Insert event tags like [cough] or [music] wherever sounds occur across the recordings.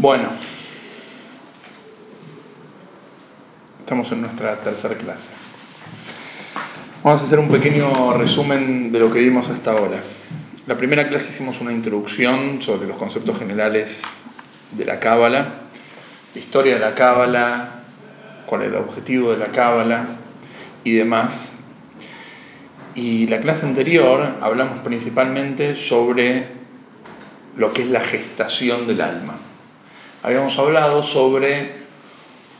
Bueno, estamos en nuestra tercera clase. Vamos a hacer un pequeño resumen de lo que vimos hasta ahora. La primera clase hicimos una introducción sobre los conceptos generales de la Cábala, la historia de la Cábala, cuál es el objetivo de la Cábala y demás. Y la clase anterior hablamos principalmente sobre lo que es la gestación del alma. Habíamos hablado sobre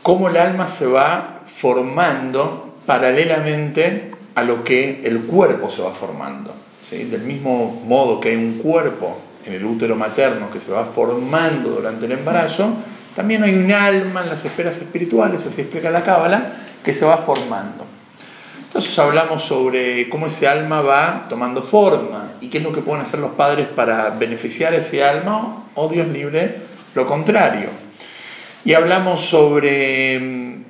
cómo el alma se va formando paralelamente a lo que el cuerpo se va formando. Del mismo modo que hay un cuerpo en el útero materno que se va formando durante el embarazo, también hay un alma en las esferas espirituales, así explica la Cábala, que se va formando. Entonces hablamos sobre cómo ese alma va tomando forma y qué es lo que pueden hacer los padres para beneficiar ese alma o Dios libre lo contrario. Y hablamos sobre mm,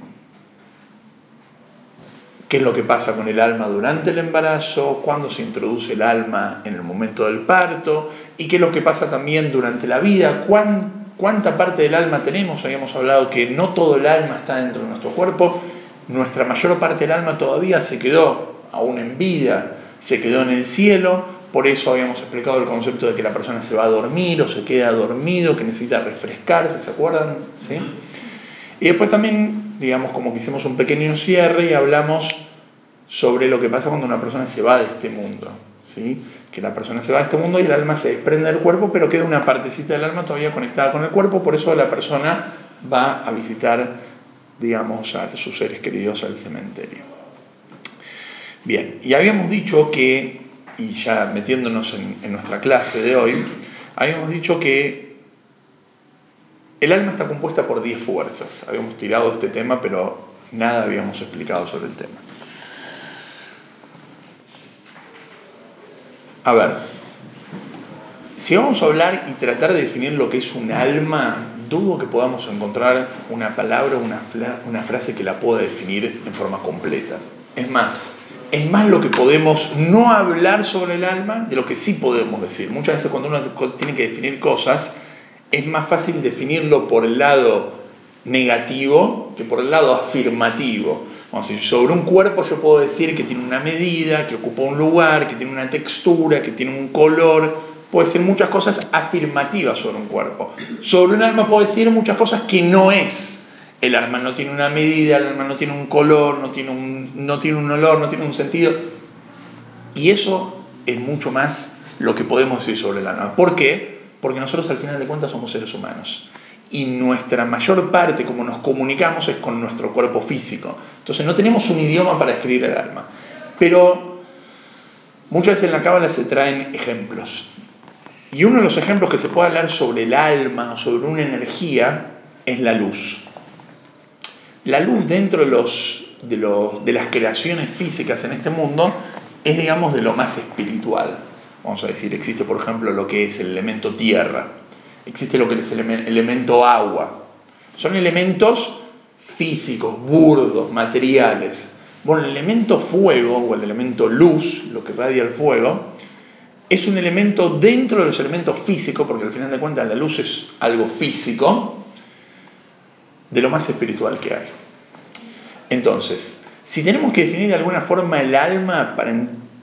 qué es lo que pasa con el alma durante el embarazo, cuándo se introduce el alma en el momento del parto y qué es lo que pasa también durante la vida, cuánta parte del alma tenemos. Habíamos hablado que no todo el alma está dentro de nuestro cuerpo nuestra mayor parte del alma todavía se quedó aún en vida, se quedó en el cielo, por eso habíamos explicado el concepto de que la persona se va a dormir o se queda dormido, que necesita refrescarse, ¿se acuerdan? ¿Sí? Y después también, digamos, como que hicimos un pequeño cierre y hablamos sobre lo que pasa cuando una persona se va de este mundo, ¿sí? Que la persona se va de este mundo y el alma se desprende del cuerpo, pero queda una partecita del alma todavía conectada con el cuerpo, por eso la persona va a visitar digamos, a sus seres queridos al cementerio. Bien, y habíamos dicho que, y ya metiéndonos en, nuestra clase de hoy, habíamos dicho que el alma está compuesta por 10 fuerzas. Habíamos tirado este tema, pero nada habíamos explicado sobre el tema. A ver, si vamos a hablar y tratar de definir lo que es un alma, dudo que podamos encontrar una palabra una, una frase que la pueda definir en forma completa. Es más, es más lo que podemos no hablar sobre el alma de lo que sí podemos decir. Muchas veces cuando uno tiene que definir cosas, es más fácil definirlo por el lado negativo que por el lado afirmativo. A decir, sobre un cuerpo yo puedo decir que tiene una medida, que ocupa un lugar, que tiene una textura, que tiene un color, puede decir muchas cosas afirmativas sobre un cuerpo. Sobre un alma puede decir muchas cosas que no es. El alma no tiene una medida, el alma no tiene un color, no tiene un, no tiene un olor, no tiene un sentido. Y eso es mucho más lo que podemos decir sobre el alma. ¿Por qué? Porque nosotros al final de cuentas somos seres humanos. Y nuestra mayor parte, como nos comunicamos, es con nuestro cuerpo físico. Entonces no tenemos un idioma para escribir el alma. Pero muchas veces en la cábala se traen ejemplos. Y uno de los ejemplos que se puede hablar sobre el alma o sobre una energía es la luz. La luz dentro de, los, de, los, de las creaciones físicas en este mundo es, digamos, de lo más espiritual. Vamos a decir, existe, por ejemplo, lo que es el elemento tierra, existe lo que es el elemento agua. Son elementos físicos, burdos, materiales. Bueno, el elemento fuego o el elemento luz, lo que radia el fuego, es un elemento dentro de los elementos físicos, porque al final de cuentas la luz es algo físico, de lo más espiritual que hay. Entonces, si tenemos que definir de alguna forma el alma, para,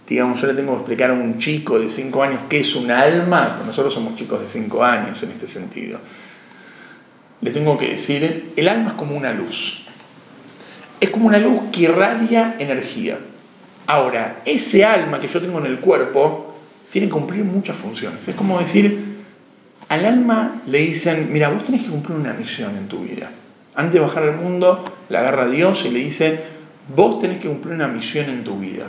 digamos, yo le tengo que explicar a un chico de 5 años qué es un alma, pues nosotros somos chicos de 5 años en este sentido, le tengo que decir, el alma es como una luz. Es como una luz que irradia energía. Ahora, ese alma que yo tengo en el cuerpo tiene que cumplir muchas funciones. Es como decir, al alma le dicen, mira, vos tenés que cumplir una misión en tu vida. Antes de bajar al mundo, la agarra a Dios y le dice, vos tenés que cumplir una misión en tu vida.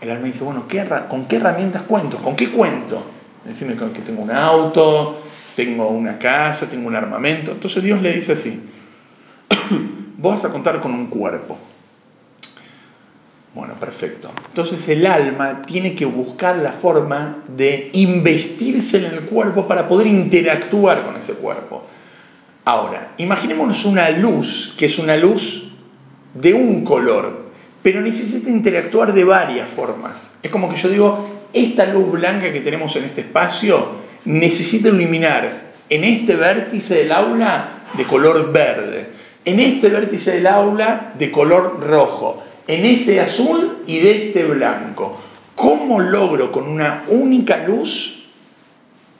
El alma dice, bueno, ¿con qué herramientas cuento? ¿Con qué cuento? Decirme que tengo un auto, tengo una casa, tengo un armamento. Entonces Dios le dice así, [coughs] vos vas a contar con un cuerpo. Bueno, perfecto. Entonces el alma tiene que buscar la forma de investirse en el cuerpo para poder interactuar con ese cuerpo. Ahora, imaginémonos una luz, que es una luz de un color, pero necesita interactuar de varias formas. Es como que yo digo, esta luz blanca que tenemos en este espacio necesita iluminar en este vértice del aula de color verde, en este vértice del aula de color rojo, en ese azul y de este blanco. ¿Cómo logro con una única luz,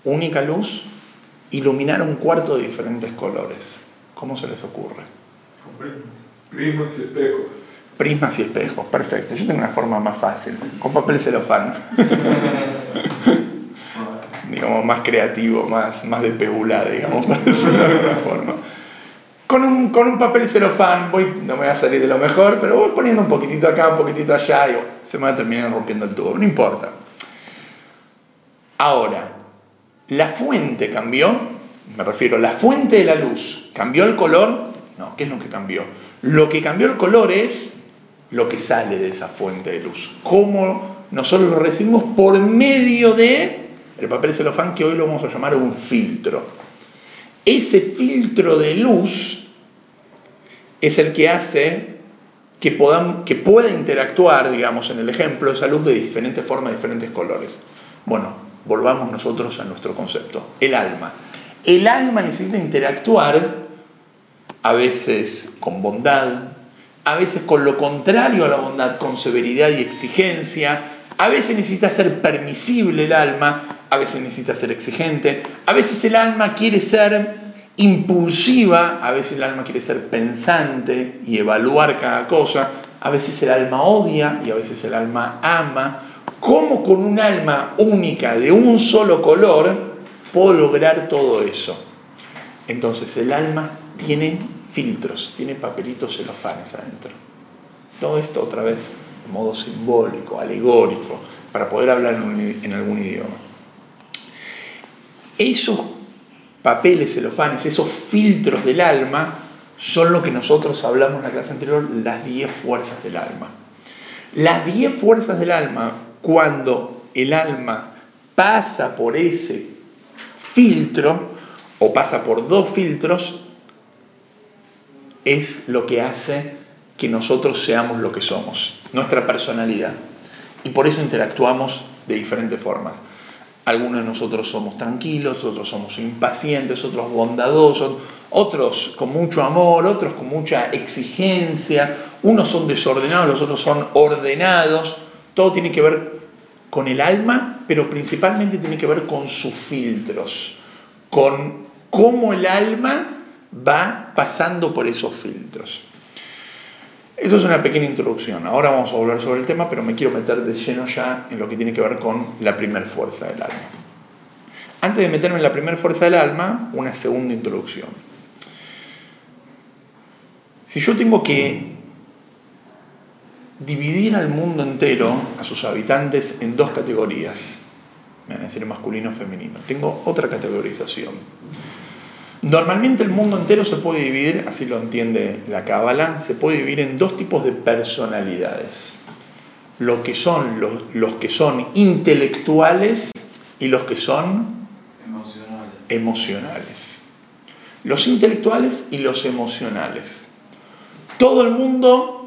única luz, iluminar un cuarto de diferentes colores? ¿Cómo se les ocurre? Prismas y espejos. Prismas y espejos, perfecto. Yo tengo una forma más fácil, con papel celofán. [laughs] digamos, más creativo, más, más de pegula, digamos, para decirlo de alguna forma. Con un, con un papel celofán, voy, no me va a salir de lo mejor, pero voy poniendo un poquitito acá, un poquitito allá, y se me va a terminar rompiendo el tubo, no importa. Ahora, la fuente cambió, me refiero, la fuente de la luz, ¿cambió el color? No, ¿qué es lo que cambió? Lo que cambió el color es lo que sale de esa fuente de luz. Cómo nosotros lo recibimos por medio de el papel celofán que hoy lo vamos a llamar un filtro. Ese filtro de luz es el que hace que, podamos, que pueda interactuar, digamos, en el ejemplo, esa luz de diferentes formas, diferentes colores. Bueno, volvamos nosotros a nuestro concepto, el alma. El alma necesita interactuar a veces con bondad, a veces con lo contrario a la bondad, con severidad y exigencia, a veces necesita ser permisible el alma, a veces necesita ser exigente, a veces el alma quiere ser impulsiva, a veces el alma quiere ser pensante y evaluar cada cosa, a veces el alma odia y a veces el alma ama. ¿Cómo con un alma única de un solo color puedo lograr todo eso? Entonces el alma tiene filtros, tiene papelitos celofanes adentro. Todo esto otra vez de modo simbólico, alegórico, para poder hablar en algún idioma. Esos papeles celofanes, esos filtros del alma, son lo que nosotros hablamos en la clase anterior, las diez fuerzas del alma. Las diez fuerzas del alma, cuando el alma pasa por ese filtro, o pasa por dos filtros, es lo que hace que nosotros seamos lo que somos, nuestra personalidad. Y por eso interactuamos de diferentes formas. Algunos de nosotros somos tranquilos, otros somos impacientes, otros bondadosos, otros con mucho amor, otros con mucha exigencia, unos son desordenados, los otros son ordenados. Todo tiene que ver con el alma, pero principalmente tiene que ver con sus filtros, con cómo el alma va pasando por esos filtros. Esto es una pequeña introducción. Ahora vamos a volver sobre el tema, pero me quiero meter de lleno ya en lo que tiene que ver con la primera fuerza del alma. Antes de meterme en la primera fuerza del alma, una segunda introducción. Si yo tengo que dividir al mundo entero, a sus habitantes, en dos categorías, me van a decir masculino o femenino, tengo otra categorización. Normalmente el mundo entero se puede dividir, así lo entiende la Cábala, se puede dividir en dos tipos de personalidades. Lo que son los, los que son intelectuales y los que son emocionales. emocionales. Los intelectuales y los emocionales. Todo el mundo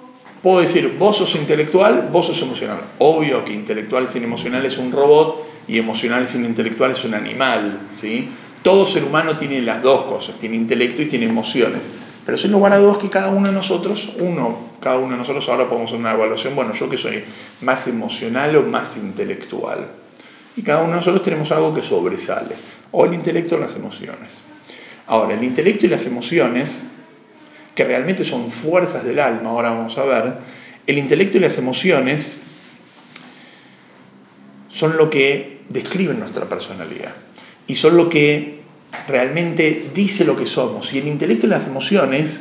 puede decir, vos sos intelectual, vos sos emocional. Obvio que intelectual sin emocional es un robot y emocional sin intelectual es un animal, ¿sí? Todo ser humano tiene las dos cosas, tiene intelecto y tiene emociones. Pero sin lugar a dudas que cada uno de nosotros, uno, cada uno de nosotros ahora podemos hacer una evaluación, bueno, yo que soy más emocional o más intelectual. Y cada uno de nosotros tenemos algo que sobresale, o el intelecto o las emociones. Ahora, el intelecto y las emociones, que realmente son fuerzas del alma, ahora vamos a ver, el intelecto y las emociones son lo que describen nuestra personalidad y son lo que realmente dice lo que somos. Y el intelecto y las emociones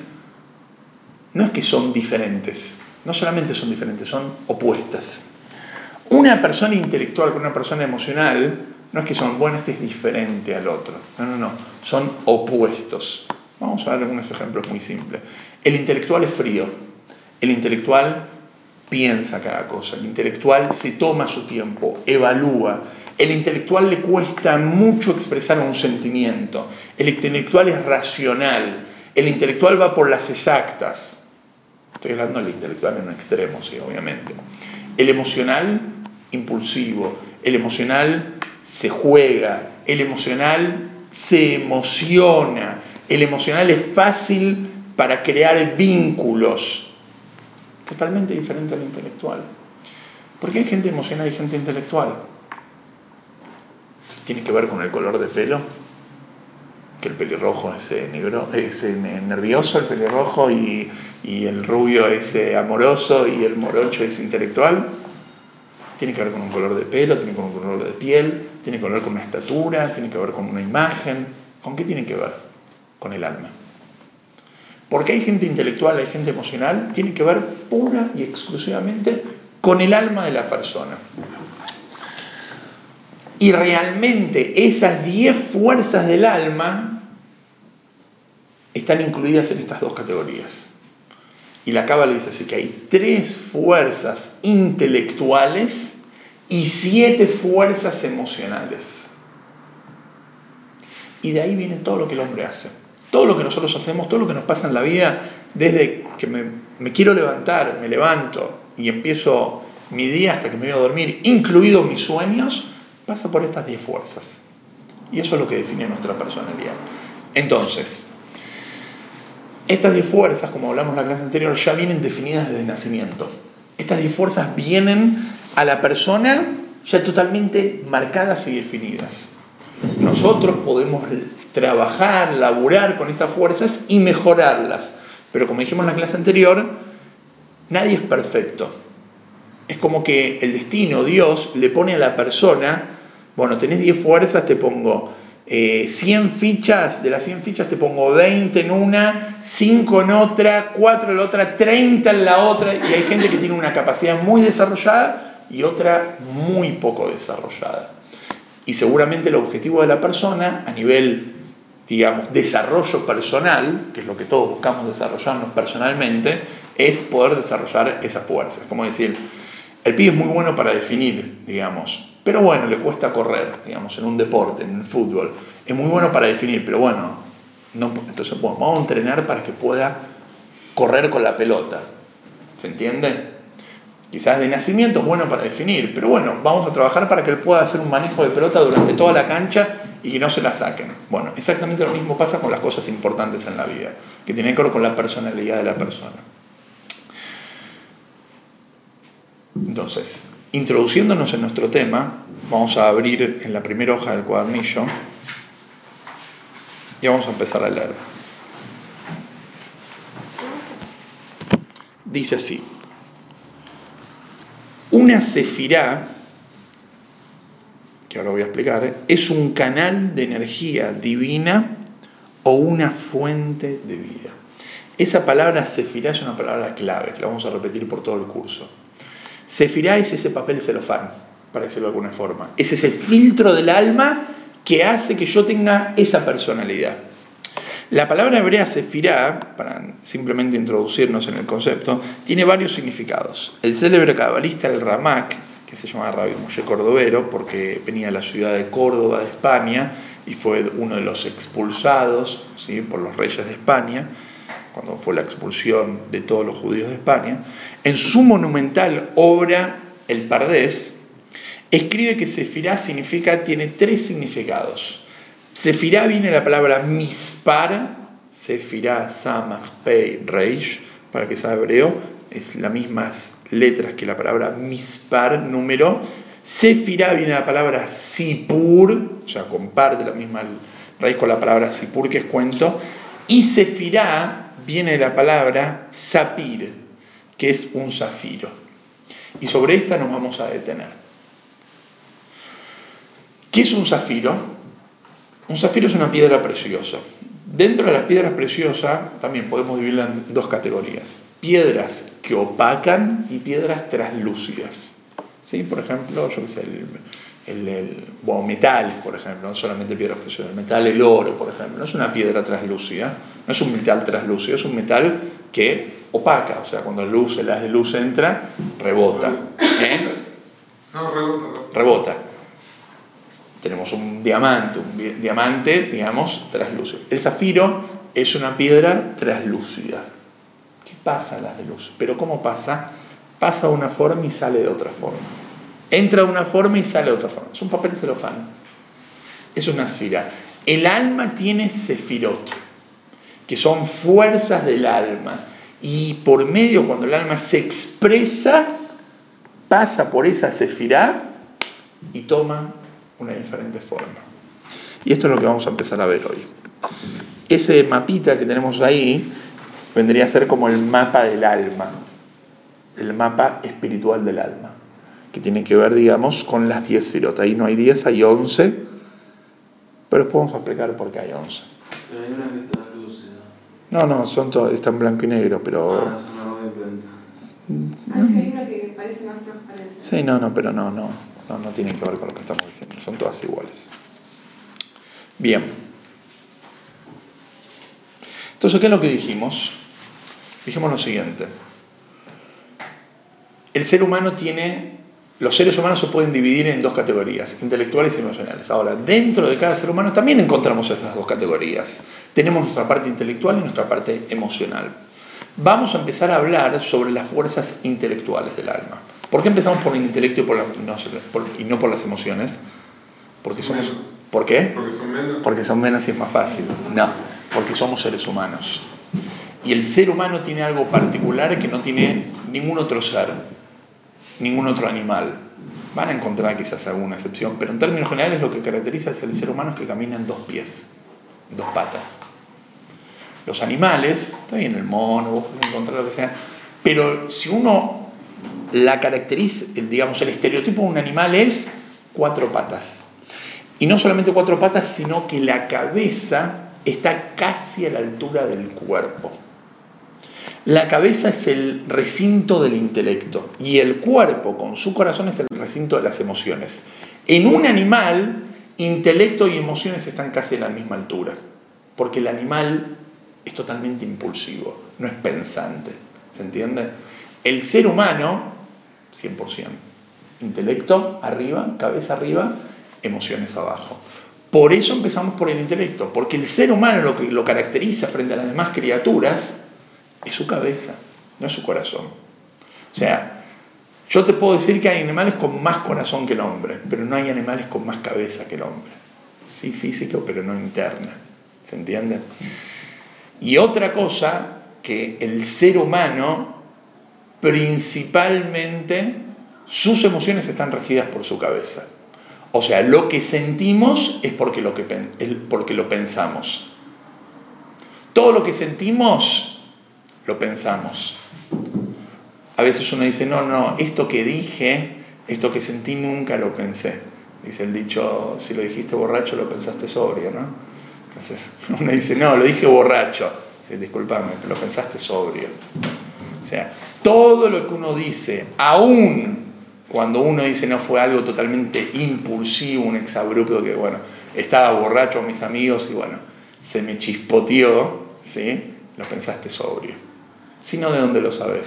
no es que son diferentes, no solamente son diferentes, son opuestas. Una persona intelectual con una persona emocional no es que son, bueno, este es diferente al otro. No, no, no, son opuestos. Vamos a dar algunos ejemplos muy simples. El intelectual es frío, el intelectual piensa cada cosa, el intelectual se toma su tiempo, evalúa, el intelectual le cuesta mucho expresar un sentimiento. El intelectual es racional. El intelectual va por las exactas. Estoy hablando del intelectual en un extremo, sí, obviamente. El emocional, impulsivo. El emocional se juega. El emocional se emociona. El emocional es fácil para crear vínculos. Totalmente diferente al intelectual. ¿Por qué hay gente emocional y gente intelectual? Tiene que ver con el color de pelo, que el pelirrojo es eh, negro, es eh, nervioso, el pelirrojo, y, y el rubio es eh, amoroso y el morocho es intelectual. Tiene que ver con un color de pelo, tiene que ver con un color de piel, tiene que ver con una estatura, tiene que ver con una imagen. ¿Con qué tiene que ver? Con el alma. Porque hay gente intelectual, hay gente emocional, tiene que ver pura y exclusivamente con el alma de la persona. Y realmente esas diez fuerzas del alma están incluidas en estas dos categorías. Y la Cábala dice así que hay tres fuerzas intelectuales y siete fuerzas emocionales. Y de ahí viene todo lo que el hombre hace. Todo lo que nosotros hacemos, todo lo que nos pasa en la vida, desde que me, quiero levantar, me levanto y empiezo mi día hasta que me voy a dormir, incluido mis sueños, pasa por estas diez fuerzas. Y eso es lo que define nuestra personalidad. Entonces, estas diez fuerzas, como hablamos en la clase anterior, ya vienen definidas desde el nacimiento. Estas diez fuerzas vienen a la persona ya totalmente marcadas y definidas. Nosotros podemos trabajar, laburar con estas fuerzas y mejorarlas. Pero como dijimos en la clase anterior, nadie es perfecto. Es como que el destino, Dios, le pone a la persona, bueno, tenés 10 fuerzas, te pongo 100 eh, fichas, de las 100 fichas te pongo 20 en una, 5 en otra, 4 en la otra, 30 en la otra, y hay gente que tiene una capacidad muy desarrollada y otra muy poco desarrollada. Y seguramente el objetivo de la persona a nivel, digamos, desarrollo personal, que es lo que todos buscamos desarrollarnos personalmente, es poder desarrollar esas fuerzas. Como decir, el pibe es muy bueno para definir, digamos, pero bueno, le cuesta correr, digamos, en un deporte, en el fútbol. Es muy bueno para definir, pero bueno, no, entonces vamos a entrenar para que pueda correr con la pelota. ¿Se entiende? Quizás de nacimiento es bueno para definir, pero bueno, vamos a trabajar para que él pueda hacer un manejo de pelota durante toda la cancha y que no se la saquen. Bueno, exactamente lo mismo pasa con las cosas importantes en la vida, que tienen que ver con la personalidad de la persona. Entonces, introduciéndonos en nuestro tema, vamos a abrir en la primera hoja del cuadernillo y vamos a empezar a leer. Dice así, una cefirá, que ahora voy a explicar, es un canal de energía divina o una fuente de vida. Esa palabra cefirá es una palabra clave, que la vamos a repetir por todo el curso. Sefirá es ese papel celofán, para decirlo de alguna forma. Ese Es el filtro del alma que hace que yo tenga esa personalidad. La palabra hebrea sefirá, para simplemente introducirnos en el concepto, tiene varios significados. El célebre cabalista el Ramak, que se llama Rabbi Moshe Cordovero, porque venía de la ciudad de Córdoba de España y fue uno de los expulsados ¿sí? por los reyes de España, cuando fue la expulsión de todos los judíos de España, en su monumental obra El Pardés, escribe que Sefirá significa, tiene tres significados. Sefirá viene la palabra mispar, Sefirá, Samach, Pei, Reish, para que sea hebreo, es las mismas letras que la palabra mispar, número. Sefirá viene la palabra sipur, sea, comparte la misma raíz con la palabra sipur, que es cuento. Y Sefirá viene la palabra sapir, que es un zafiro. Y sobre esta nos vamos a detener. ¿Qué es un zafiro? Un zafiro es una piedra preciosa. Dentro de las piedras preciosas también podemos dividirla en dos categorías. Piedras que opacan y piedras translúcidas. ¿Sí? Por ejemplo, yo qué sé, el, el, el metales, por ejemplo, no solamente piedras preciosas, el metal, el oro, por ejemplo, no es una piedra translúcida, no es un metal translúcido, es un metal que opaca, o sea, cuando luz, el haz de luz entra, rebota. ¿Eh? No, rebota. Rebota. Tenemos un diamante, un diamante, digamos, translúcido. El zafiro es una piedra translúcida. ¿Qué pasa las de luz? Pero ¿cómo pasa? Pasa de una forma y sale de otra forma. Entra de una forma y sale de otra forma. Es un papel celofán. Es una esfera. El alma tiene sefirot, que son fuerzas del alma. Y por medio, cuando el alma se expresa, pasa por esa sefirá y toma una diferente forma. Y esto es lo que vamos a empezar a ver hoy. Ese mapita que tenemos ahí vendría a ser como el mapa del alma, el mapa espiritual del alma, que tiene que ver, digamos, con las 10 filotas. Ahí no hay 10, hay 11, pero después vamos a explicar por qué hay 11. Pero hay una que está lúcida. No, no, son todos, están blanco y negro, pero... Ah, es una nueva imprenta. Hay una que parece más transparente. Sí, no, no, pero no, no, no, no tienen que ver con lo que estamos diciendo, son todas iguales. Bien. Entonces, ¿qué es lo que dijimos? Dijimos lo siguiente. El ser humano tiene, los seres humanos se pueden dividir en dos categorías, intelectuales y emocionales. Ahora, dentro de cada ser humano también encontramos esas dos categorías. Tenemos nuestra parte intelectual y nuestra parte emocional. Vamos a empezar a hablar sobre las fuerzas intelectuales del alma. ¿Por qué empezamos por el intelecto y, por la- no, por- y no por las emociones? Porque somos, Menos. ¿Por qué? Porque son menos. Porque son menos y es más fácil. No, porque somos seres humanos. Y el ser humano tiene algo particular que no tiene ningún otro ser, ningún otro animal. Van a encontrar quizás alguna excepción, pero en términos generales lo que caracteriza el ser humano es que camina en dos pies, en dos patas. Los animales, está bien el mono, vos podés encontrar lo que sea, pero si uno la caracteriza, digamos, el estereotipo de un animal es cuatro patas. Y no solamente cuatro patas, sino que la cabeza está casi a la altura del cuerpo. La cabeza es el recinto del intelecto y el cuerpo con su corazón es el recinto de las emociones. En un animal, intelecto y emociones están casi a la misma altura, porque el animal es totalmente impulsivo, no es pensante. ¿Se entiende? El ser humano, 100%. Intelecto arriba, cabeza arriba, emociones abajo. Por eso empezamos por el intelecto, porque el ser humano lo que lo caracteriza frente a las demás criaturas es su cabeza, no es su corazón. O sea, yo te puedo decir que hay animales con más corazón que el hombre, pero no hay animales con más cabeza que el hombre. Sí, físico, pero no interna. ¿Se entiende? Y otra cosa, que el ser humano principalmente sus emociones están regidas por su cabeza. O sea, lo que sentimos es porque lo, que, porque lo pensamos. Todo lo que sentimos, lo pensamos. A veces uno dice, no, no, esto que dije, esto que sentí nunca lo pensé. Dice el dicho, si lo dijiste borracho, lo pensaste sobrio, ¿no? Entonces, [laughs] uno dice, no, lo dije borracho. Dice, disculpame, lo pensaste sobrio. O sea, todo lo que uno dice, aún cuando uno dice no fue algo totalmente impulsivo, un exabrupto que, bueno, estaba borracho con mis amigos y, bueno, se me chispoteó, ¿sí? Lo pensaste sobrio. Si no, ¿de dónde lo sabes?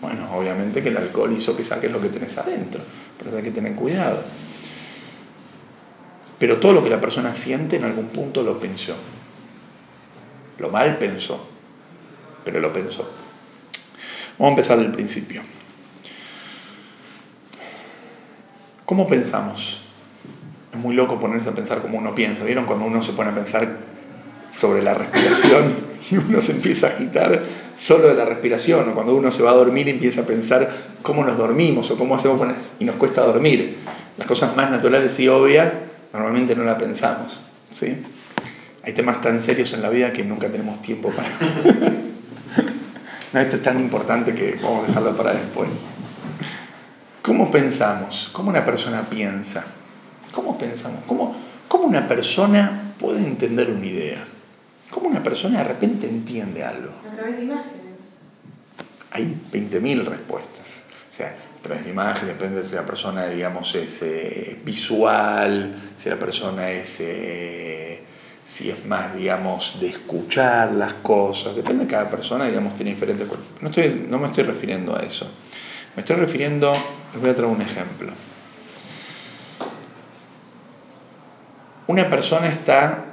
Bueno, obviamente que el alcohol hizo que saques lo que tenés adentro, pero hay que tener cuidado. Pero todo lo que la persona siente en algún punto lo pensó. Lo mal pensó, pero lo pensó. Vamos a empezar del principio. ¿Cómo pensamos? Es muy loco ponerse a pensar como uno piensa. ¿Vieron cuando uno se pone a pensar sobre la respiración [laughs] y uno se empieza a agitar solo de la respiración? O cuando uno se va a dormir y empieza a pensar cómo nos dormimos o cómo hacemos y nos cuesta dormir. Las cosas más naturales y obvias normalmente no las pensamos. ¿sí? Hay temas tan serios en la vida que nunca tenemos tiempo para... [laughs] no, esto es tan importante que vamos a dejarlo para después. ¿Cómo pensamos? ¿Cómo una persona piensa? ¿Cómo pensamos? ¿Cómo, ¿Cómo una persona puede entender una idea? ¿Cómo una persona de repente entiende algo? A través de imágenes. Hay 20.000 respuestas. O sea, a través de imagen, depende si la persona, digamos, es eh, visual, si la persona es, eh, si es más, digamos, de escuchar las cosas. Depende de cada persona, digamos, tiene diferentes... No, estoy, no me estoy refiriendo a eso. Me estoy refiriendo, les voy a traer un ejemplo. Una persona está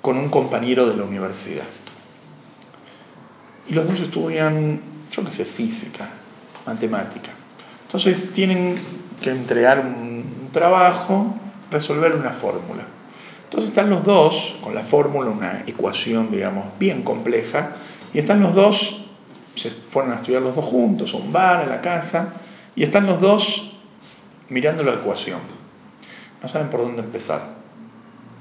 con un compañero de la universidad. Y los dos estudian, yo qué sé, física, matemática. Entonces tienen que entregar un, un trabajo resolver una fórmula. Entonces están los dos con la fórmula, una ecuación, digamos, bien compleja, y están los dos, se fueron a estudiar los dos juntos, a un bar, en la casa, y están los dos mirando la ecuación. No saben por dónde empezar.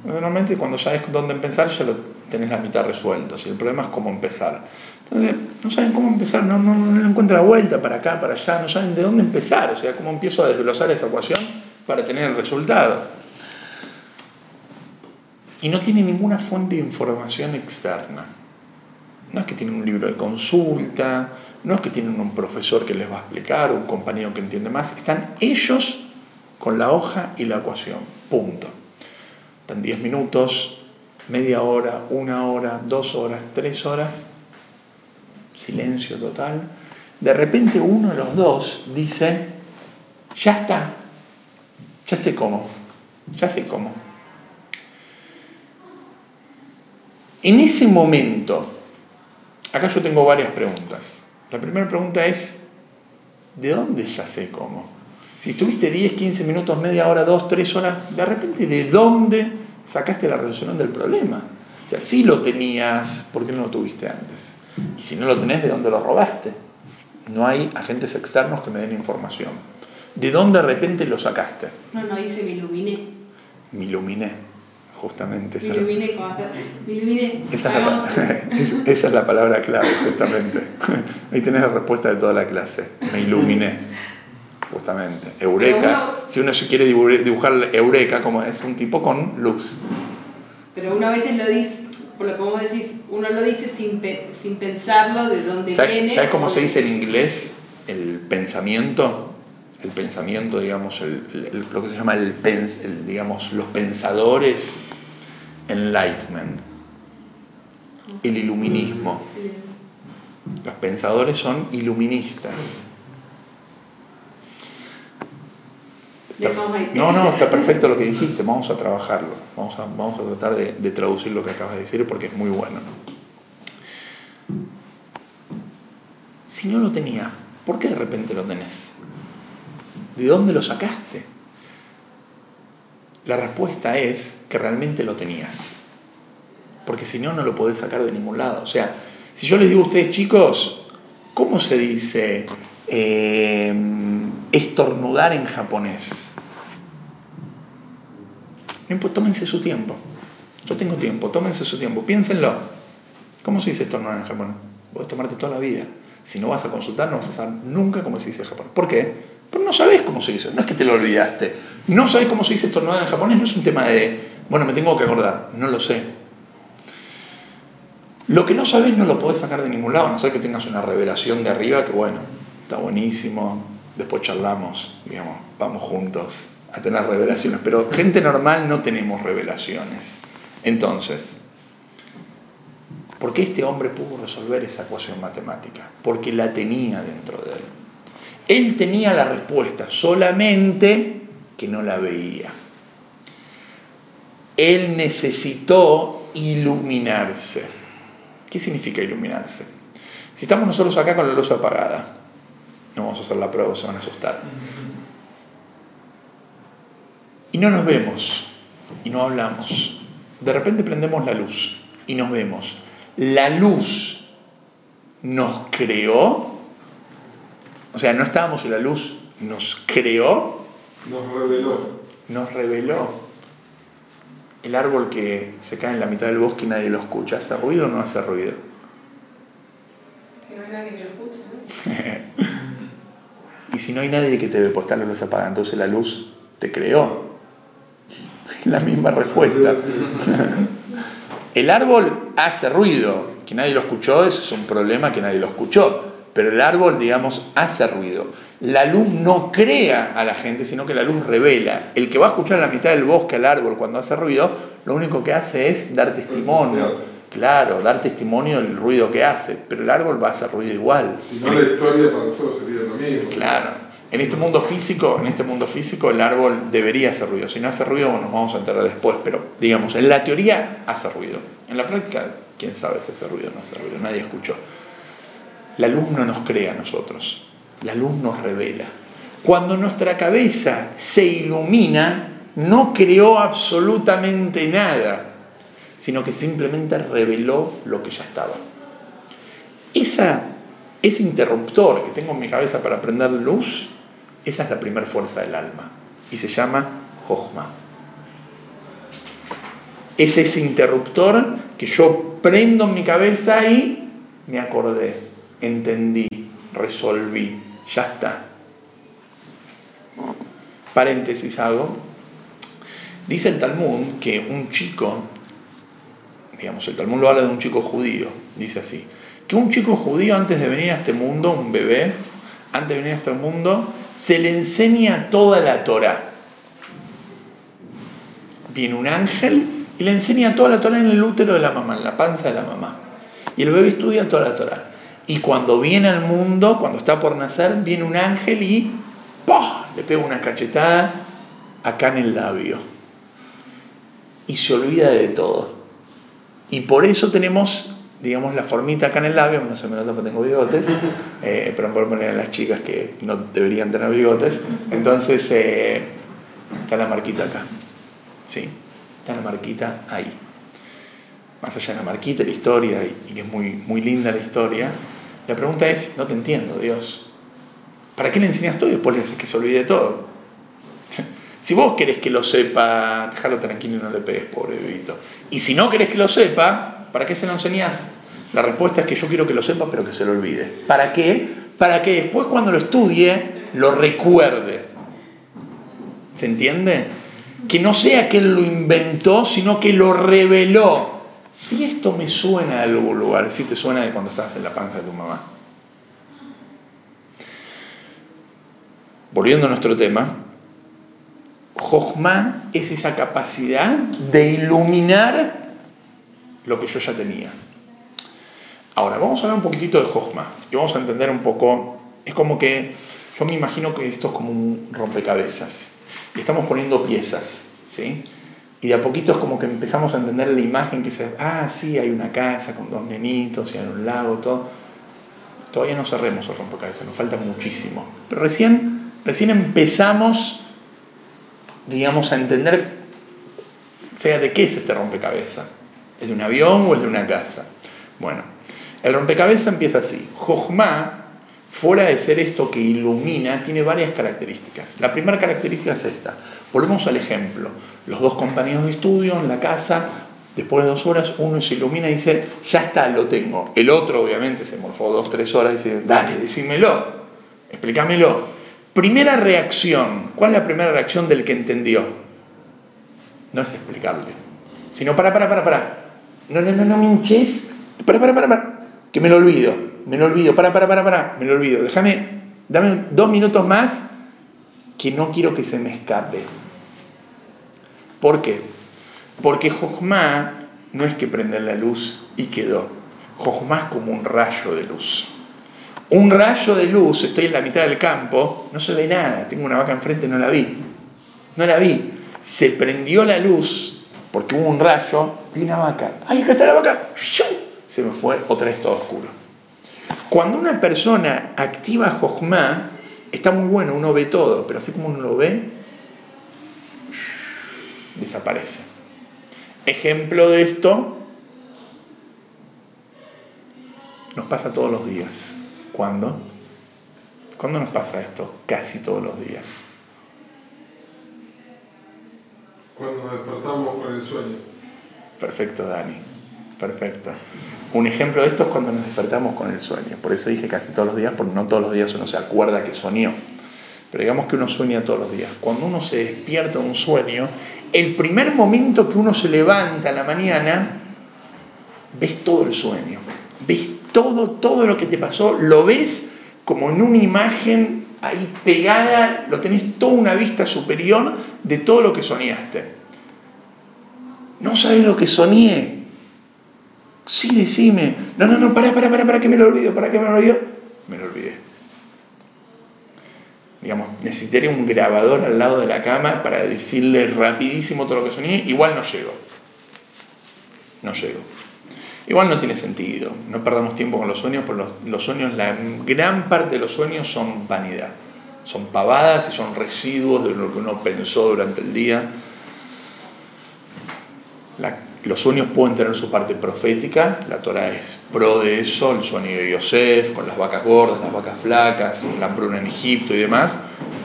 Normalmente cuando sabes dónde empezar ya lo tenés la mitad resuelto, si el problema es cómo empezar. Entonces, no saben cómo empezar, no, no, no encuentran la vuelta para acá, para allá, no saben de dónde empezar, o sea, cómo empiezo a desglosar esa ecuación para tener el resultado. Y no tiene ninguna fuente de información externa. No es que tienen un libro de consulta, no es que tienen un profesor que les va a explicar, un compañero que entiende más, están ellos con la hoja y la ecuación, punto. Están 10 minutos, media hora, una hora, dos horas, tres horas, silencio total. De repente uno de los dos dice, ya está, ya sé cómo, ya sé cómo. En ese momento, acá yo tengo varias preguntas. La primera pregunta es, ¿de dónde ya sé cómo? Si estuviste 10, 15 minutos, media hora, 2, 3 horas, de repente, ¿de dónde sacaste la resolución del problema? O sea, si lo tenías, ¿por qué no lo tuviste antes? Y si no lo tenés, ¿de dónde lo robaste? No hay agentes externos que me den información. ¿De dónde de repente lo sacaste? No, no, dice me iluminé. Me iluminé, justamente. Me iluminé, como hacer, me iluminé. Esa es, la, [laughs] [laughs] esa es la palabra clave, justamente. [laughs] Ahí tenés la respuesta de toda la clase. Me iluminé, justamente. Eureka. Si uno se quiere dibujar Eureka, como es un tipo con luz. Pero una vez lo dice, por lo que vos decís, uno lo dice sin, sin pensarlo, de dónde viene. ¿Sabes cómo se dice en inglés el pensamiento? el pensamiento, digamos, el, lo que se llama el, el, digamos, los pensadores, enlightenment, el iluminismo. Los pensadores son iluministas. No, no, está perfecto lo que dijiste, vamos a trabajarlo, vamos a, vamos a tratar de, de traducir lo que acabas de decir porque es muy bueno. Si no lo tenía, ¿por qué de repente lo tenés? ¿De dónde lo sacaste? La respuesta es que realmente lo tenías. Porque si no, no lo podés sacar de ningún lado. O sea, si yo les digo a ustedes, chicos, ¿cómo se dice eh, estornudar en japonés? tómense su tiempo. Yo tengo tiempo, tómense su tiempo. Piénsenlo. ¿Cómo se dice estornudar en japonés? Puedes tomarte toda la vida. Si no vas a consultar, no vas a saber nunca cómo se dice en japonés. ¿Por qué? Pero no sabes cómo se dice, no es que te lo olvidaste. No sabes cómo se dice estornudar en japonés, no es un tema de, bueno, me tengo que acordar, no lo sé. Lo que no sabes no lo podés sacar de ningún lado, no ser que tengas una revelación de arriba que, bueno, está buenísimo, después charlamos, digamos, vamos juntos a tener revelaciones, pero gente normal no tenemos revelaciones. Entonces, ¿por qué este hombre pudo resolver esa ecuación matemática? Porque la tenía dentro de él. Él tenía la respuesta, solamente que no la veía. Él necesitó iluminarse. ¿Qué significa iluminarse? Si estamos nosotros acá con la luz apagada, no vamos a hacer la prueba, se van a asustar. Y no nos vemos, y no hablamos. De repente prendemos la luz y nos vemos. La luz nos creó o sea, no estábamos en la luz, nos creó. Nos reveló. Nos reveló. El árbol que se cae en la mitad del bosque y nadie lo escucha, ¿hace ruido o no hace ruido? Que no hay nadie que lo escuche, ¿no? [laughs] y si no hay nadie que te ve, pues está la luz apagada, entonces la luz te creó. [laughs] la misma respuesta. [laughs] el árbol hace ruido, que nadie lo escuchó, eso es un problema que nadie lo escuchó pero el árbol, digamos, hace ruido. La luz no crea a la gente, sino que la luz revela. El que va a escuchar en la mitad del bosque al árbol cuando hace ruido, lo único que hace es dar testimonio. Claro, dar testimonio del ruido que hace, pero el árbol va a hacer ruido igual. Si no, la historia para nosotros sería lo mismo. Claro. En este mundo físico, en este mundo físico el árbol debería hacer ruido. Si no hace ruido, nos vamos a enterar después, pero digamos, en la teoría hace ruido. En la práctica, quién sabe si hace ruido o no hace ruido, nadie escuchó. La luz no nos crea a nosotros, la luz nos revela. Cuando nuestra cabeza se ilumina, no creó absolutamente nada, sino que simplemente reveló lo que ya estaba. Esa, ese interruptor que tengo en mi cabeza para prender luz, esa es la primera fuerza del alma y se llama Jochma. Es ese interruptor que yo prendo en mi cabeza y me acordé, entendí, resolví, ya está. Paréntesis hago. Dice el Talmud que un chico, digamos, el Talmud lo habla de un chico judío, dice así, que un chico judío antes de venir a este mundo, un bebé, antes de venir a este mundo, se le enseña toda la Torah. Viene un ángel y le enseña toda la Torah en el útero de la mamá, en la panza de la mamá. Y el bebé estudia toda la Torah. Y cuando viene al mundo, cuando está por nacer, viene un ángel y le pega una cachetada acá en el labio. Y se olvida de todo. Y por eso tenemos, digamos, la formita acá en el labio, no se me nota porque tengo bigotes, [laughs] eh, pero por poner a las chicas que no deberían tener bigotes. Entonces, eh, está la marquita acá. ¿Sí? Está la marquita ahí. Más allá de la marquita, la historia, y que es muy, muy linda la historia, la pregunta es, no te entiendo, Dios. ¿Para qué le enseñas todo y después le haces que se olvide todo? [laughs] Si vos querés que lo sepa, déjalo tranquilo y no le pegues, pobre bebito. Y si no querés que lo sepa, ¿para qué se lo enseñás? La respuesta es que yo quiero que lo sepa, pero que se lo olvide. ¿Para qué? Para que después cuando lo estudie, lo recuerde. ¿Se entiende? Que no sea que él lo inventó, sino que lo reveló. Si esto me suena de algún lugar, si te suena de cuando estabas en la panza de tu mamá. Volviendo a nuestro tema, Jochma es esa capacidad de iluminar lo que yo ya tenía. Ahora, vamos a hablar un poquitito de Jochma y vamos a entender un poco, es como que yo me imagino que esto es como un rompecabezas y estamos poniendo piezas, ¿sí? Y de a poquito es como que empezamos a entender la imagen que se, ah, sí, hay una casa con dos nenitos y hay un lago, todo. Todavía no cerremos el rompecabezas, nos falta muchísimo. Pero recién, recién empezamos, digamos, a entender, sea, de qué es este rompecabezas. ¿Es de un avión o es de una casa? Bueno, el rompecabezas empieza así. Jochma fuera de ser esto que ilumina, tiene varias características. La primera característica es esta. Volvemos al ejemplo. Los dos compañeros de estudio en la casa, después de dos horas, uno se ilumina y dice, ya está, lo tengo. El otro, obviamente, se morfó dos, tres horas y dice, dale, decímelo, explícamelo. Primera reacción. ¿Cuál es la primera reacción del que entendió? No es explicarle, sino para, para, para, para. No, no, no, no me hinches. Para, para, para, para. Que me lo olvido me lo olvido, para, para, para, para, me lo olvido, déjame, dame dos minutos más que no quiero que se me escape. ¿Por qué? Porque Jojma no es que prender la luz y quedó. Jojma es como un rayo de luz. Un rayo de luz, estoy en la mitad del campo, no se ve nada, tengo una vaca enfrente, no la vi. No la vi. Se prendió la luz porque hubo un rayo, vi una vaca. ¡Ay, acá está la vaca! Se me fue, otra vez todo oscuro. Cuando una persona activa Jochma, está muy bueno, uno ve todo, pero así como uno lo ve, desaparece. Ejemplo de esto nos pasa todos los días. ¿Cuándo? ¿Cuándo nos pasa esto? Casi todos los días. Cuando nos despertamos con el sueño. Perfecto, Dani. Perfecto. Un ejemplo de esto es cuando nos despertamos con el sueño. Por eso dije casi todos los días, porque no todos los días uno se acuerda que soñó. Pero digamos que uno sueña todos los días. Cuando uno se despierta de un sueño, el primer momento que uno se levanta a la mañana, ves todo el sueño. Ves todo, todo lo que te pasó, lo ves como en una imagen ahí pegada, lo tenés toda una vista superior de todo lo que soñaste. No sabes lo que soñé, Sí, decime. No, no, no, para, para, para, para que me lo olvido, para que me lo olvido. Me lo olvidé. Digamos, necesitaría un grabador al lado de la cama para decirle rapidísimo todo lo que soñé. Igual no llego. No llego. Igual no tiene sentido. No perdamos tiempo con los sueños, porque los, los sueños, la gran parte de los sueños son vanidad. Son pavadas y son residuos de lo que uno pensó durante el día. Los sueños pueden tener su parte profética, la Torah es pro de eso, el sueño de Yosef, con las vacas gordas, las vacas flacas, la hambruna en Egipto y demás,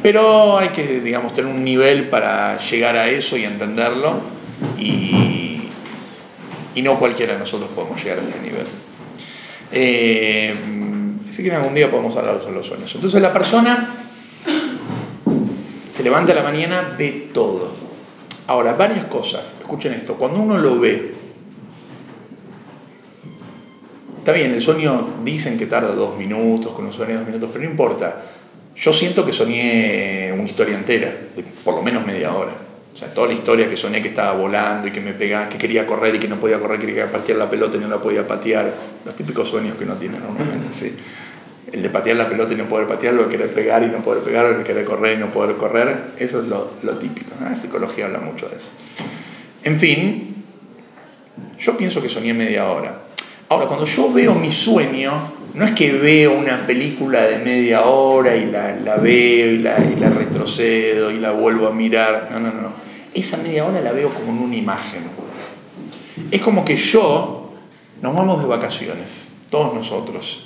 pero hay que, digamos, tener un nivel para llegar a eso y entenderlo, y, y no cualquiera de nosotros podemos llegar a ese nivel. Eh, así que algún día podemos hablar de los sueños. Entonces la persona se levanta a la mañana, ve todo. Ahora, varias cosas. Escuchen esto. Cuando uno lo ve, está bien, el sueño dicen que tarda dos minutos, con un sueño de dos minutos, pero no importa. Yo siento que soñé una historia entera, de por lo menos media hora. O sea, toda la historia que soñé que estaba volando y que me pegaba, que quería correr y que no podía correr, que quería patear la pelota y no la podía patear. Los típicos sueños que uno tiene normalmente, ¿sí? El de patear la pelota y no poder patearlo, el querer pegar y no poder pegar, el querer correr y no poder correr. Eso es lo, típico. La psicología habla mucho de eso. En fin, yo pienso que soñé media hora. Ahora, cuando yo veo mi sueño, no es que veo una película de media hora y la, la veo y la, y la, retrocedo y la vuelvo a mirar. No, no, no esa media hora la veo como en una imagen. Es como que yo, nos vamos de vacaciones, todos nosotros,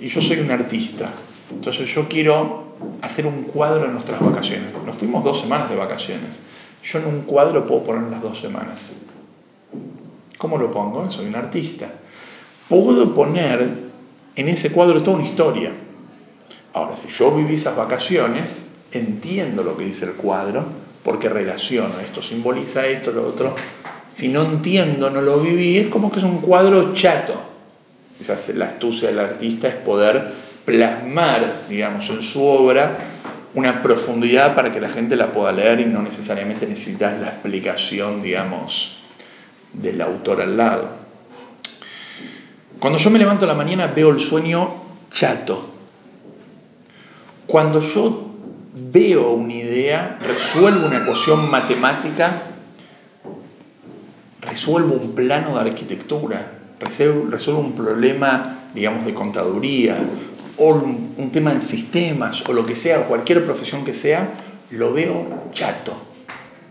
y yo soy un artista, entonces yo quiero hacer un cuadro en nuestras vacaciones. Nos fuimos dos semanas de vacaciones. Yo en un cuadro puedo poner las dos semanas. ¿Cómo lo pongo? Soy un artista. Puedo poner en ese cuadro toda una historia. Ahora, si yo viví esas vacaciones, entiendo lo que dice el cuadro, porque relaciono, esto simboliza esto, lo otro. Si no entiendo, no lo viví, es como que es un cuadro chato. Quizás la astucia del artista es poder plasmar, digamos, en su obra una profundidad para que la gente la pueda leer y no necesariamente necesitas la explicación, digamos, del autor al lado. Cuando yo me levanto a la mañana veo el sueño chato. Cuando yo veo una idea, resuelvo una ecuación matemática, resuelvo un plano de arquitectura, resuelvo un problema, digamos, de contaduría, o un, tema en sistemas, o lo que sea, cualquier profesión que sea, lo veo chato.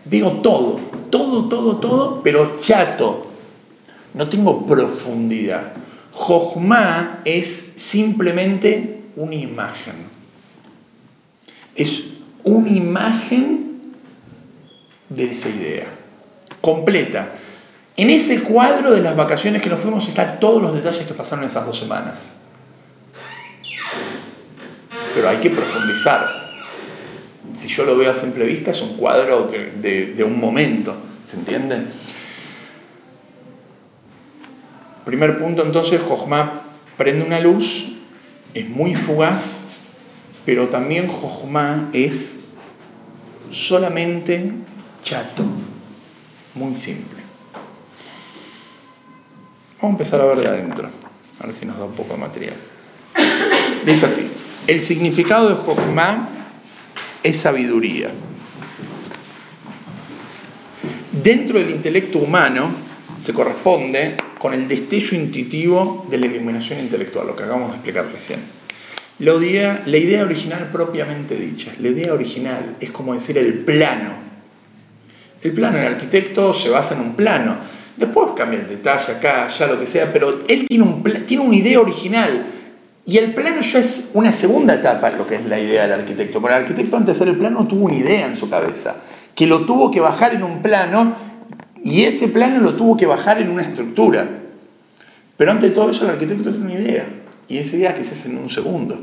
Veo todo, todo, todo, todo, pero chato. No tengo profundidad. Jojma es simplemente una imagen es una imagen de esa idea, completa. En ese cuadro de las vacaciones que nos fuimos están todos los detalles que pasaron esas dos semanas. Pero hay que profundizar. Si yo lo veo a simple vista, es un cuadro de, un momento, ¿se entiende? Primer punto, entonces, Jojma prende una luz, es muy fugaz, pero también Jojma es solamente chato, muy simple. Vamos a empezar a ver de adentro, a ver si nos da un poco de material. Dice así, el significado de Jojma es sabiduría. Dentro del intelecto humano se corresponde con el destello intuitivo de la iluminación intelectual, lo que acabamos de explicar recién. La idea, la idea original propiamente dicha, la idea original es como decir el plano. El plano, el arquitecto se basa en un plano. Después cambia el detalle acá, allá, lo que sea, pero él tiene, un, tiene una idea original. Y el plano ya es una segunda etapa, lo que es la idea del arquitecto. Porque el arquitecto antes de hacer el plano tuvo una idea en su cabeza, que lo tuvo que bajar en un plano y ese plano lo tuvo que bajar en una estructura. Pero antes de todo eso el arquitecto tiene una idea. Y esa idea que se hace en un segundo.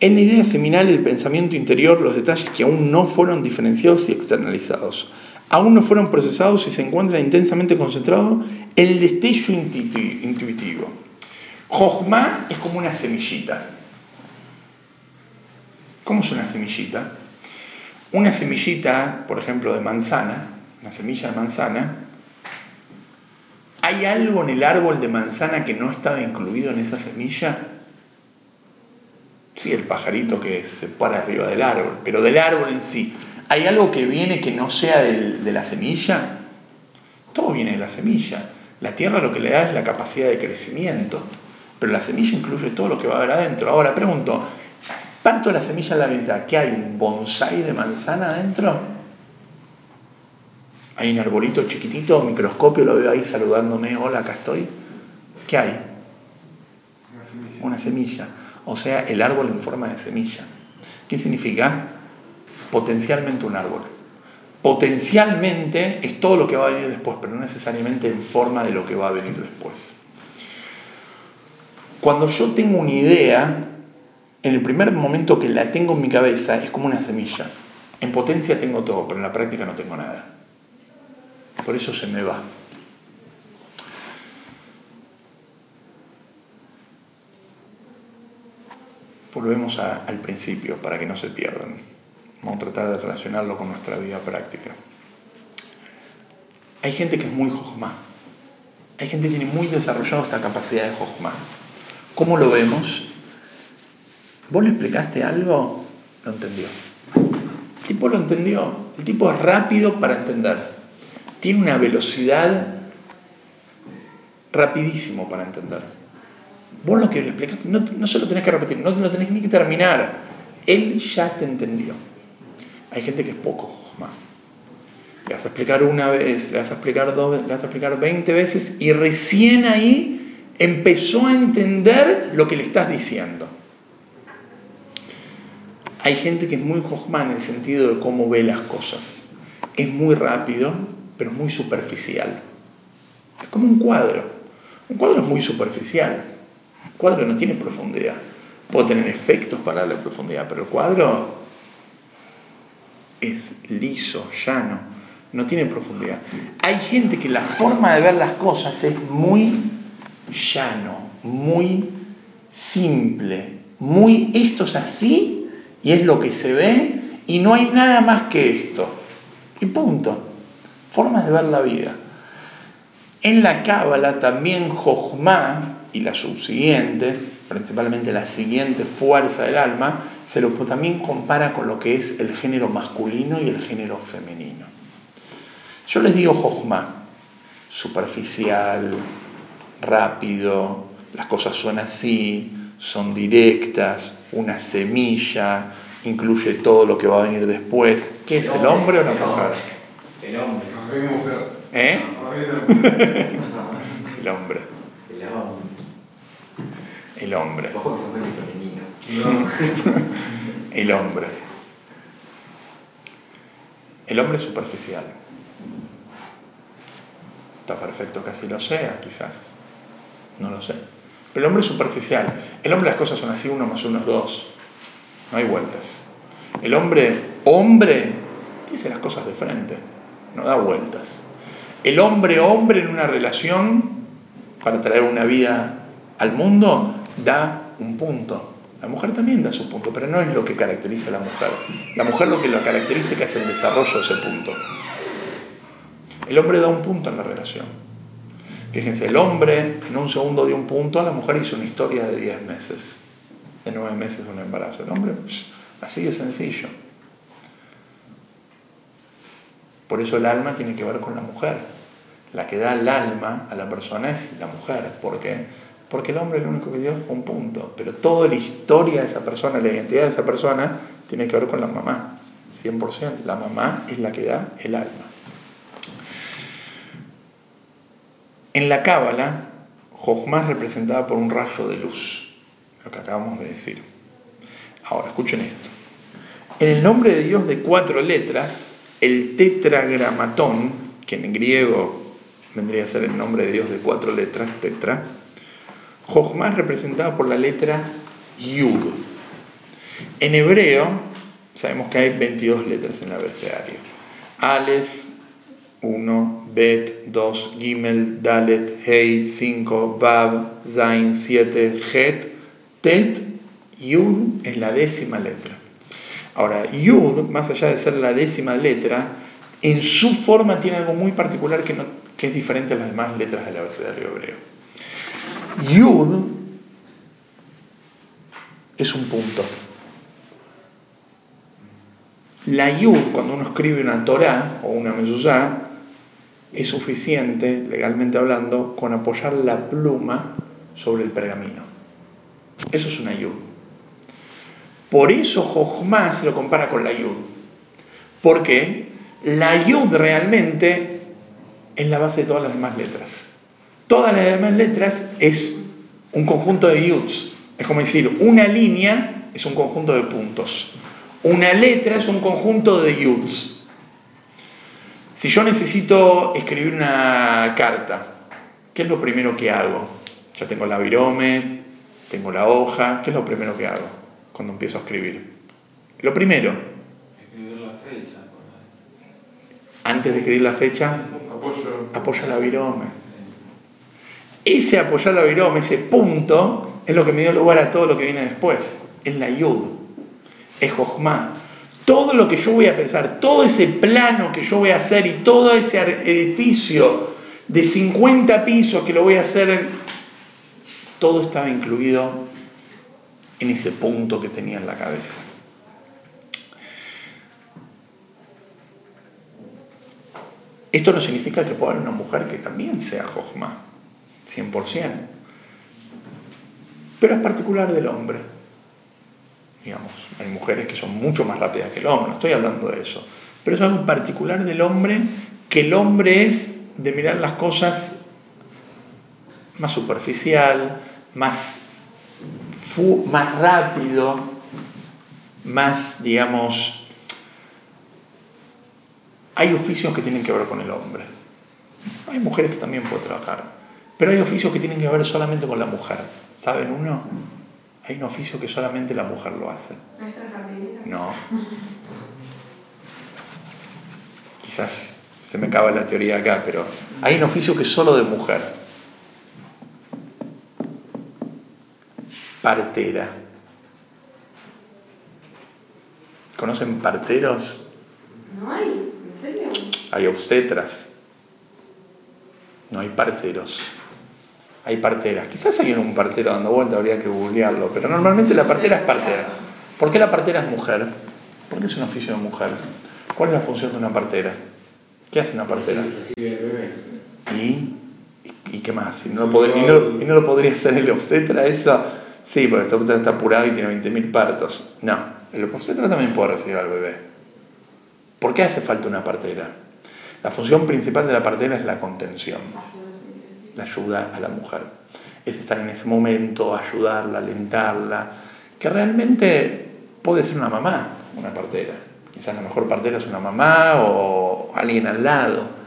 En la idea seminal, el pensamiento interior, los detalles que aún no fueron diferenciados y externalizados, aún no fueron procesados y se encuentran intensamente concentrados en el destello intuitivo. Jochma es como una semillita. ¿Cómo es una semillita? Una semillita, por ejemplo, de manzana, una semilla de manzana, ¿Hay algo en el árbol de manzana que no estaba incluido en esa semilla? Sí, el pajarito que se para arriba del árbol, pero del árbol en sí. ¿Hay algo que viene que no sea de la semilla? Todo viene de la semilla. La tierra lo que le da es la capacidad de crecimiento. pero la semilla incluye todo lo que va a haber adentro. Ahora pregunto, parto la semilla a la mitad, ¿qué hay? ¿Un bonsai de manzana adentro? Hay un arbolito chiquitito, un microscopio, lo veo ahí saludándome, hola, acá estoy. ¿Qué hay? Una semilla. Una semilla. O sea, el árbol en forma de semilla. ¿Qué significa? Potencialmente un árbol. Potencialmente es todo lo que va a venir después, pero no necesariamente en forma de lo que va a venir después. Cuando yo tengo una idea, en el primer momento que la tengo en mi cabeza es como una semilla. En potencia tengo todo, pero en la práctica no tengo nada. Por eso se me va. Volvemos al principio para que no se pierdan. Vamos a tratar de relacionarlo con nuestra vida práctica. Hay gente que es muy jojma. Hay gente que tiene muy desarrollado esta capacidad de jojma. ¿Cómo lo vemos? ¿Vos le explicaste algo? Lo entendió. El tipo lo entendió. El tipo es rápido para entender. Tiene una velocidad rapidísimo para entender. Vos lo que le explicaste, no, no se lo tenés que repetir, no lo tenés ni que terminar. Él ya te entendió. Hay gente que es poco más. Le vas a explicar una vez, le vas a explicar dos veces, le vas a explicar 20 veces y recién ahí empezó a entender lo que le estás diciendo. Hay gente que es muy Hoffman en el sentido de cómo ve las cosas. Es muy rápido, pero muy superficial. Es como un cuadro. Un cuadro es muy superficial. El cuadro no tiene profundidad. Puede tener efectos para darle profundidad, pero el cuadro es liso, llano, no tiene profundidad. Hay gente que la forma de ver las cosas es muy llano, muy simple, muy esto es así y es lo que se ve y no hay nada más que esto. Y punto. Formas de ver la vida. En la Cábala también Jochma y las subsiguientes, principalmente la siguiente fuerza del alma, se lo también compara con lo que es el género masculino y el género femenino. Yo les digo Jochma, superficial, rápido, las cosas suenan así, son directas, una semilla, incluye todo lo que va a venir después. ¿Qué es el hombre o la mujer? El hombre. ¿Eh? [laughs] El hombre. El hombre. El hombre. [laughs] El hombre. El hombre es superficial. Está perfecto que así lo sea, quizás. No lo sé. Pero el hombre es superficial. El hombre las cosas son así, uno más uno es dos. No hay vueltas. El hombre, hombre, dice las cosas de frente. No da vueltas. El hombre, hombre en una relación, para traer una vida al mundo, da un punto. La mujer también da su punto, pero no es lo que caracteriza a la mujer. La mujer lo que lo caracteriza es el desarrollo de ese punto. El hombre da un punto en la relación. Fíjense, el hombre en un segundo dio un punto, la mujer hizo una historia de 10 meses, de 9 meses de un embarazo. El hombre, así de sencillo. Por eso el alma tiene que ver con la mujer. La que da el alma a la persona es la mujer. ¿Por qué? Porque el hombre es el único que dio un punto. Pero toda la historia de esa persona, la identidad de esa persona, tiene que ver con la mamá. 100%. La mamá es la que da el alma. En la Cábala, Jochma es representada por un rayo de luz, lo que acabamos de decir. Ahora, escuchen esto. En el nombre de Dios de cuatro letras, el tetragramatón, que en griego vendría a ser el nombre de Dios de cuatro letras, tetra, Jochma es representada por la letra Yud. En hebreo, sabemos que hay 22 letras en el abecedario. Aleph, 1, Bet, 2, Gimel, Dalet, Hei, 5, Bab, Zain, 7, Het, Tet, Yud es la décima letra. Ahora, Yud, más allá de ser la décima letra, en su forma tiene algo muy particular que, que es diferente a las demás letras del abecedario hebreo. Yud es un punto. La Yud, cuando uno escribe una Torah o una Mezuzá, es suficiente, legalmente hablando, con apoyar la pluma sobre el pergamino. Eso es una yud. Por eso Jochma se lo compara con la yud. Porque la yud realmente es la base de todas las demás letras. Todas las demás letras es un conjunto de yuds. Es como decir, una línea es un conjunto de puntos. Una letra es un conjunto de yuds. Si yo necesito escribir una carta, ¿qué es lo primero que hago? Ya tengo la virome, tengo la hoja, ¿qué es lo primero que hago cuando empiezo a escribir? Lo primero, Escribir la fecha. antes de escribir la fecha, apoya la virome. Ese apoyar la virome, ese punto, es lo que me dio lugar a todo lo que viene después. Es la yud, es jochma. Todo lo que yo voy a pensar, todo ese plano que yo voy a hacer y todo ese edificio de 50 pisos que lo voy a hacer, todo estaba incluido en ese punto que tenía en la cabeza. Esto no significa que pueda haber una mujer que también sea Jochma, 100%. Pero es particular del hombre. Digamos, hay mujeres que son mucho más rápidas que el hombre, no estoy hablando de eso. Pero es algo particular del hombre que el hombre es de mirar las cosas más superficial, más, más rápido, más, digamos, hay oficios que tienen que ver con el hombre. Hay mujeres que también pueden trabajar. Pero hay oficios que tienen que ver solamente con la mujer. ¿Saben uno? Hay un oficio que solamente la mujer lo hace. No. Quizás se me acaba la teoría acá, pero hay un oficio que es solo de mujer. Partera. ¿Conocen parteros? No hay, ¿en serio? Hay obstetras. No hay parteros. Hay parteras. Quizás hay un partero dando vuelta, habría que googlearlo, pero normalmente la partera es partera. ¿Por qué la partera es mujer? ¿Por qué es un oficio de mujer? ¿Cuál es la función de una partera? ¿Qué hace una partera? ¿Y, y qué más? ¿Y no, lo podría, y no- y no lo podría hacer el obstetra eso? Sí, porque el obstetra está apurado y tiene 20.000 partos. No, el obstetra también puede recibir al bebé. ¿Por qué hace falta una partera? La función principal de la partera es la contención, la ayuda a la mujer. Es estar en ese momento, ayudarla, alentarla, que realmente puede ser una mamá, una partera. Quizás la mejor partera es una mamá o alguien al lado.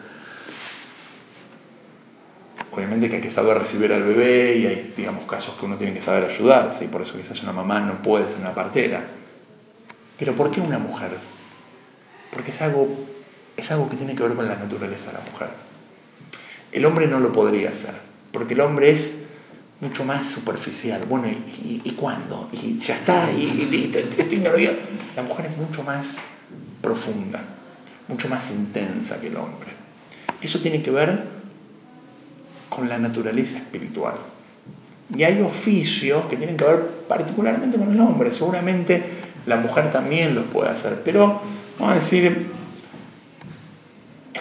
Obviamente que hay que saber recibir al bebé y hay, digamos, casos que uno tiene que saber ayudarse y por eso quizás una mamá no puede ser una partera. Pero ¿por qué una mujer? Porque es algo, es algo que tiene que ver con la naturaleza de la mujer. El hombre no lo podría hacer, porque el hombre es mucho más superficial. Bueno, ¿y, y- cuándo? Y ya está, y, estoy nervioso. La mujer es mucho más profunda, mucho más intensa que el hombre. Eso tiene que ver con la naturaleza espiritual. Y hay oficios que tienen que ver particularmente con el hombre. Seguramente la mujer también los puede hacer, pero vamos a decir,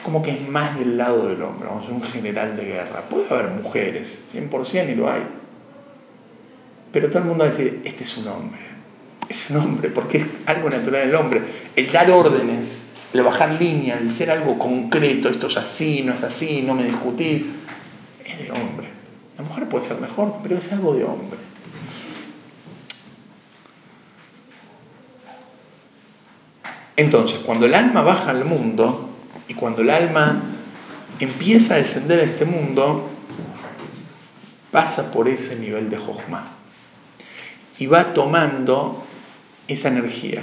como que es más del lado del hombre, vamos a un general de guerra. Puede haber mujeres, 100% y lo hay. Pero todo el mundo va a decir, este es un hombre. Es un hombre, porque es algo natural del hombre. El dar órdenes, el bajar línea, el ser algo concreto, esto es así, no es así, no me discutir, es de hombre. La mujer puede ser mejor, pero es algo de hombre. Entonces, cuando el alma baja al mundo y cuando el alma empieza a descender a este mundo, pasa por ese nivel de Jochma y va tomando esa energía.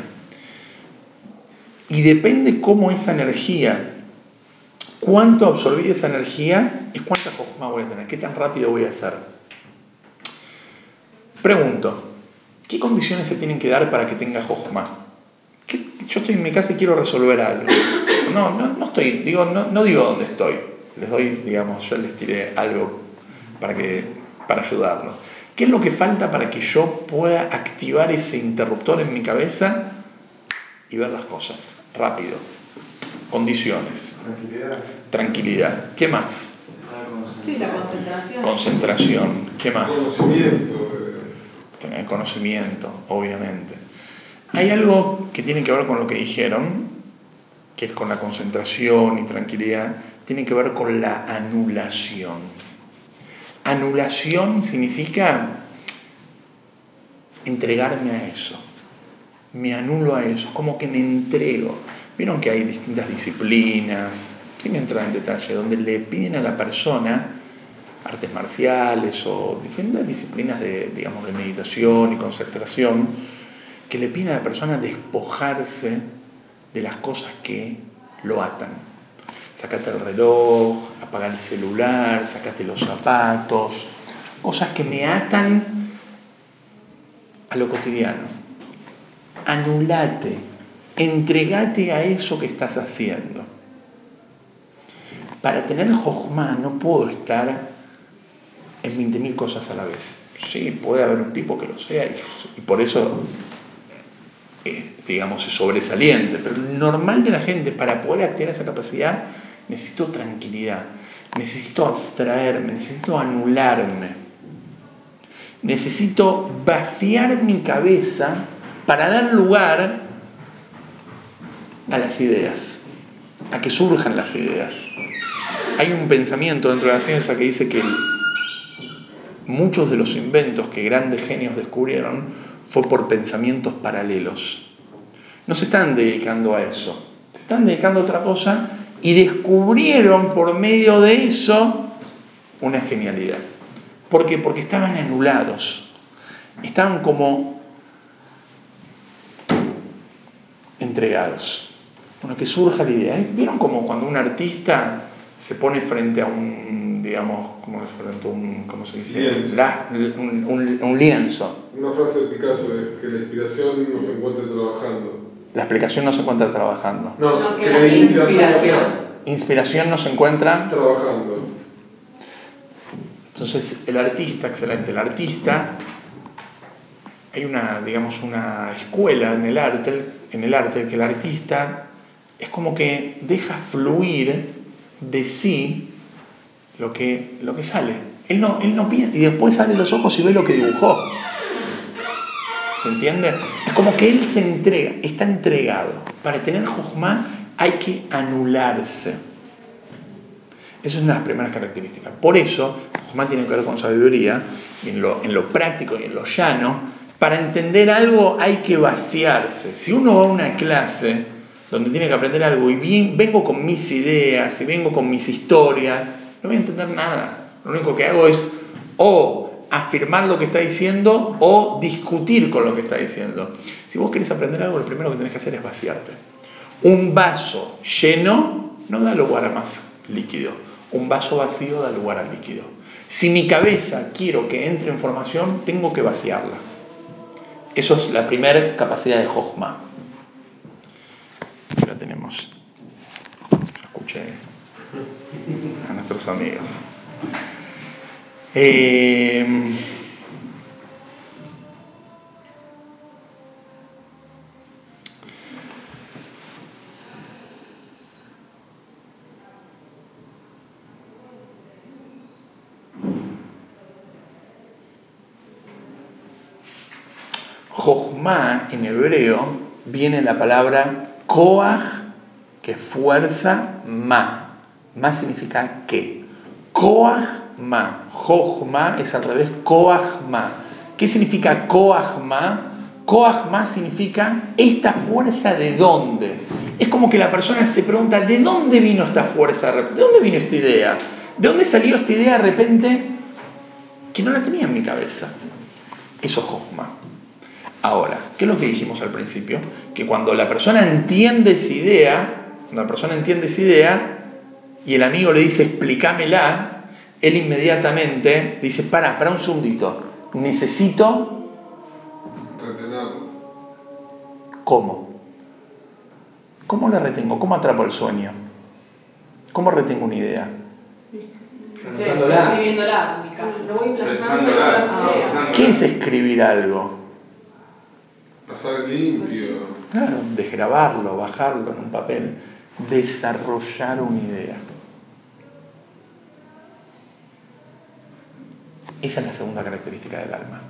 Y depende cómo esa energía, cuánto absorbir esa energía, es cuánta Jochma voy a tener, qué tan rápido voy a hacer. Pregunto, ¿qué condiciones se tienen que dar para que tenga Jochma? ¿Qué- Yo estoy en mi casa y quiero resolver algo. [coughs] No, no, no estoy, digo, no, no digo dónde estoy. Les doy, digamos, yo les tiré algo para que, para ayudarlos. ¿Qué es lo que falta para que yo pueda activar ese interruptor en mi cabeza y ver las cosas rápido? Condiciones, Tranquilidad. tranquilidad. ¿Qué más? Sí, la concentración. Concentración. ¿Qué más? Conocimiento. eh, tener conocimiento, obviamente. Hay algo que tiene que ver con lo que dijeron, que es con la concentración y tranquilidad, tiene que ver con la anulación. Anulación significa entregarme a eso. Me anulo a eso, como que me entrego. Vieron que hay distintas disciplinas, sin entrar en detalle, donde le piden a la persona artes marciales o distintas disciplinas de, digamos, de meditación y concentración, que le piden a la persona despojarse de las cosas que lo atan. Sacate el reloj, apaga el celular, sacate los zapatos, cosas que me atan a lo cotidiano. Anulate, entregate a eso que estás haciendo. Para tener Jojma no puedo estar en 20.000 cosas a la vez. Sí, puede haber un tipo que lo sea y, por eso, eh, digamos, es sobresaliente, pero lo normal de la gente para poder activar esa capacidad necesito tranquilidad, necesito abstraerme, necesito anularme, necesito vaciar mi cabeza para dar lugar a las ideas, a que surjan las ideas. Hay un pensamiento dentro de la ciencia que dice que muchos de los inventos que grandes genios descubrieron fue por pensamientos paralelos. No se están dedicando a eso, se están dedicando a otra cosa y descubrieron por medio de eso una genialidad. ¿Por qué? Porque estaban anulados, estaban como entregados. Bueno, que surja la idea. ¿Vieron como cuando un artista se pone frente a un, digamos, como frente a un, ¿cómo se dice? un, lienzo. Una frase de Picasso es que la inspiración no se encuentra trabajando. La explicación no se encuentra trabajando. No, que, la inspiración. Inspiración no se encuentra trabajando. Entonces, el artista, excelente, el artista, hay una, digamos, una escuela en el arte, en el arte que el artista es como que deja fluir de sí lo que, lo que sale. Él no, él no piensa, y después sale los ojos y ve lo que dibujó. ¿Se entiende? Es como que él se entrega, está entregado. Para tener Jojma hay que anularse. Esa es una de las primeras características. Por eso, Jojma tiene que ver con sabiduría, en lo, en lo práctico y en lo llano. Para entender algo hay que vaciarse. Si uno va a una clase donde tiene que aprender algo y bien, vengo con mis ideas y vengo con mis historias, no voy a entender nada. Lo único que hago es o afirmar lo que está diciendo o discutir con lo que está diciendo. Si vos querés aprender algo, lo primero que tenés que hacer es vaciarte. Un vaso lleno no da lugar a más líquido. Un vaso vacío da lugar al líquido. Si mi cabeza quiero que entre información, tengo que vaciarla. Eso es la primera capacidad de Hoffman tenemos. Escuché nuestros amigos. Eh, en hebreo viene la palabra Koach, que fuerza, ma. Ma significa qué. Koach ma. Jochma es al revés, Koach ma. ¿Qué significa Koach ma? Koach ma significa esta fuerza de dónde. Es como que la persona se pregunta, ¿de dónde vino esta fuerza? ¿De dónde vino esta idea? ¿De dónde salió esta idea de repente que no la tenía en mi cabeza? Eso es. Ahora, ¿qué es lo que dijimos al principio? Que cuando la persona entiende esa idea, cuando la persona entiende esa idea y el amigo le dice explícamela, él inmediatamente dice, para, para un segundito, necesito... Retenerlo. ¿Cómo? ¿Cómo le retengo? ¿Cómo atrapo el sueño? ¿Cómo retengo una idea? Escribiéndola, en mi caso. Lo voy ¿Qué es escribir algo? Pasar limpio. Claro, desgrabarlo, bajarlo en un papel, desarrollar una idea. Esa es la segunda característica del alma.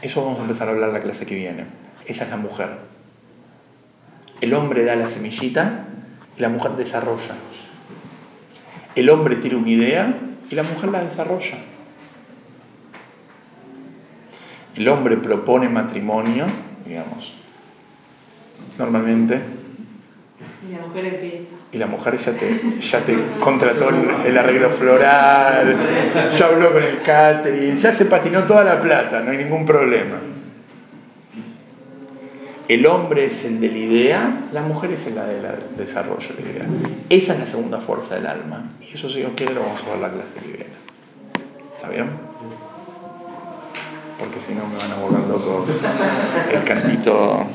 Eso vamos a empezar a hablar la clase que viene. Esa es la mujer. El hombre da la semillita y la mujer desarrolla. El hombre tiene una idea y la mujer la desarrolla. El hombre propone matrimonio, digamos, normalmente, Y la mujer empieza. y la mujer ya te, ya te contrató el, arreglo floral, ya habló con el catering, ya se patinó toda la plata, no hay ningún problema. El hombre es el de la idea, la mujer es el de la desarrollo de la idea. Esa es la segunda fuerza del alma. Y eso si Dios quiere vamos a ver la clase viene. ¿Está bien? Porque si no me van a volver locos el cantito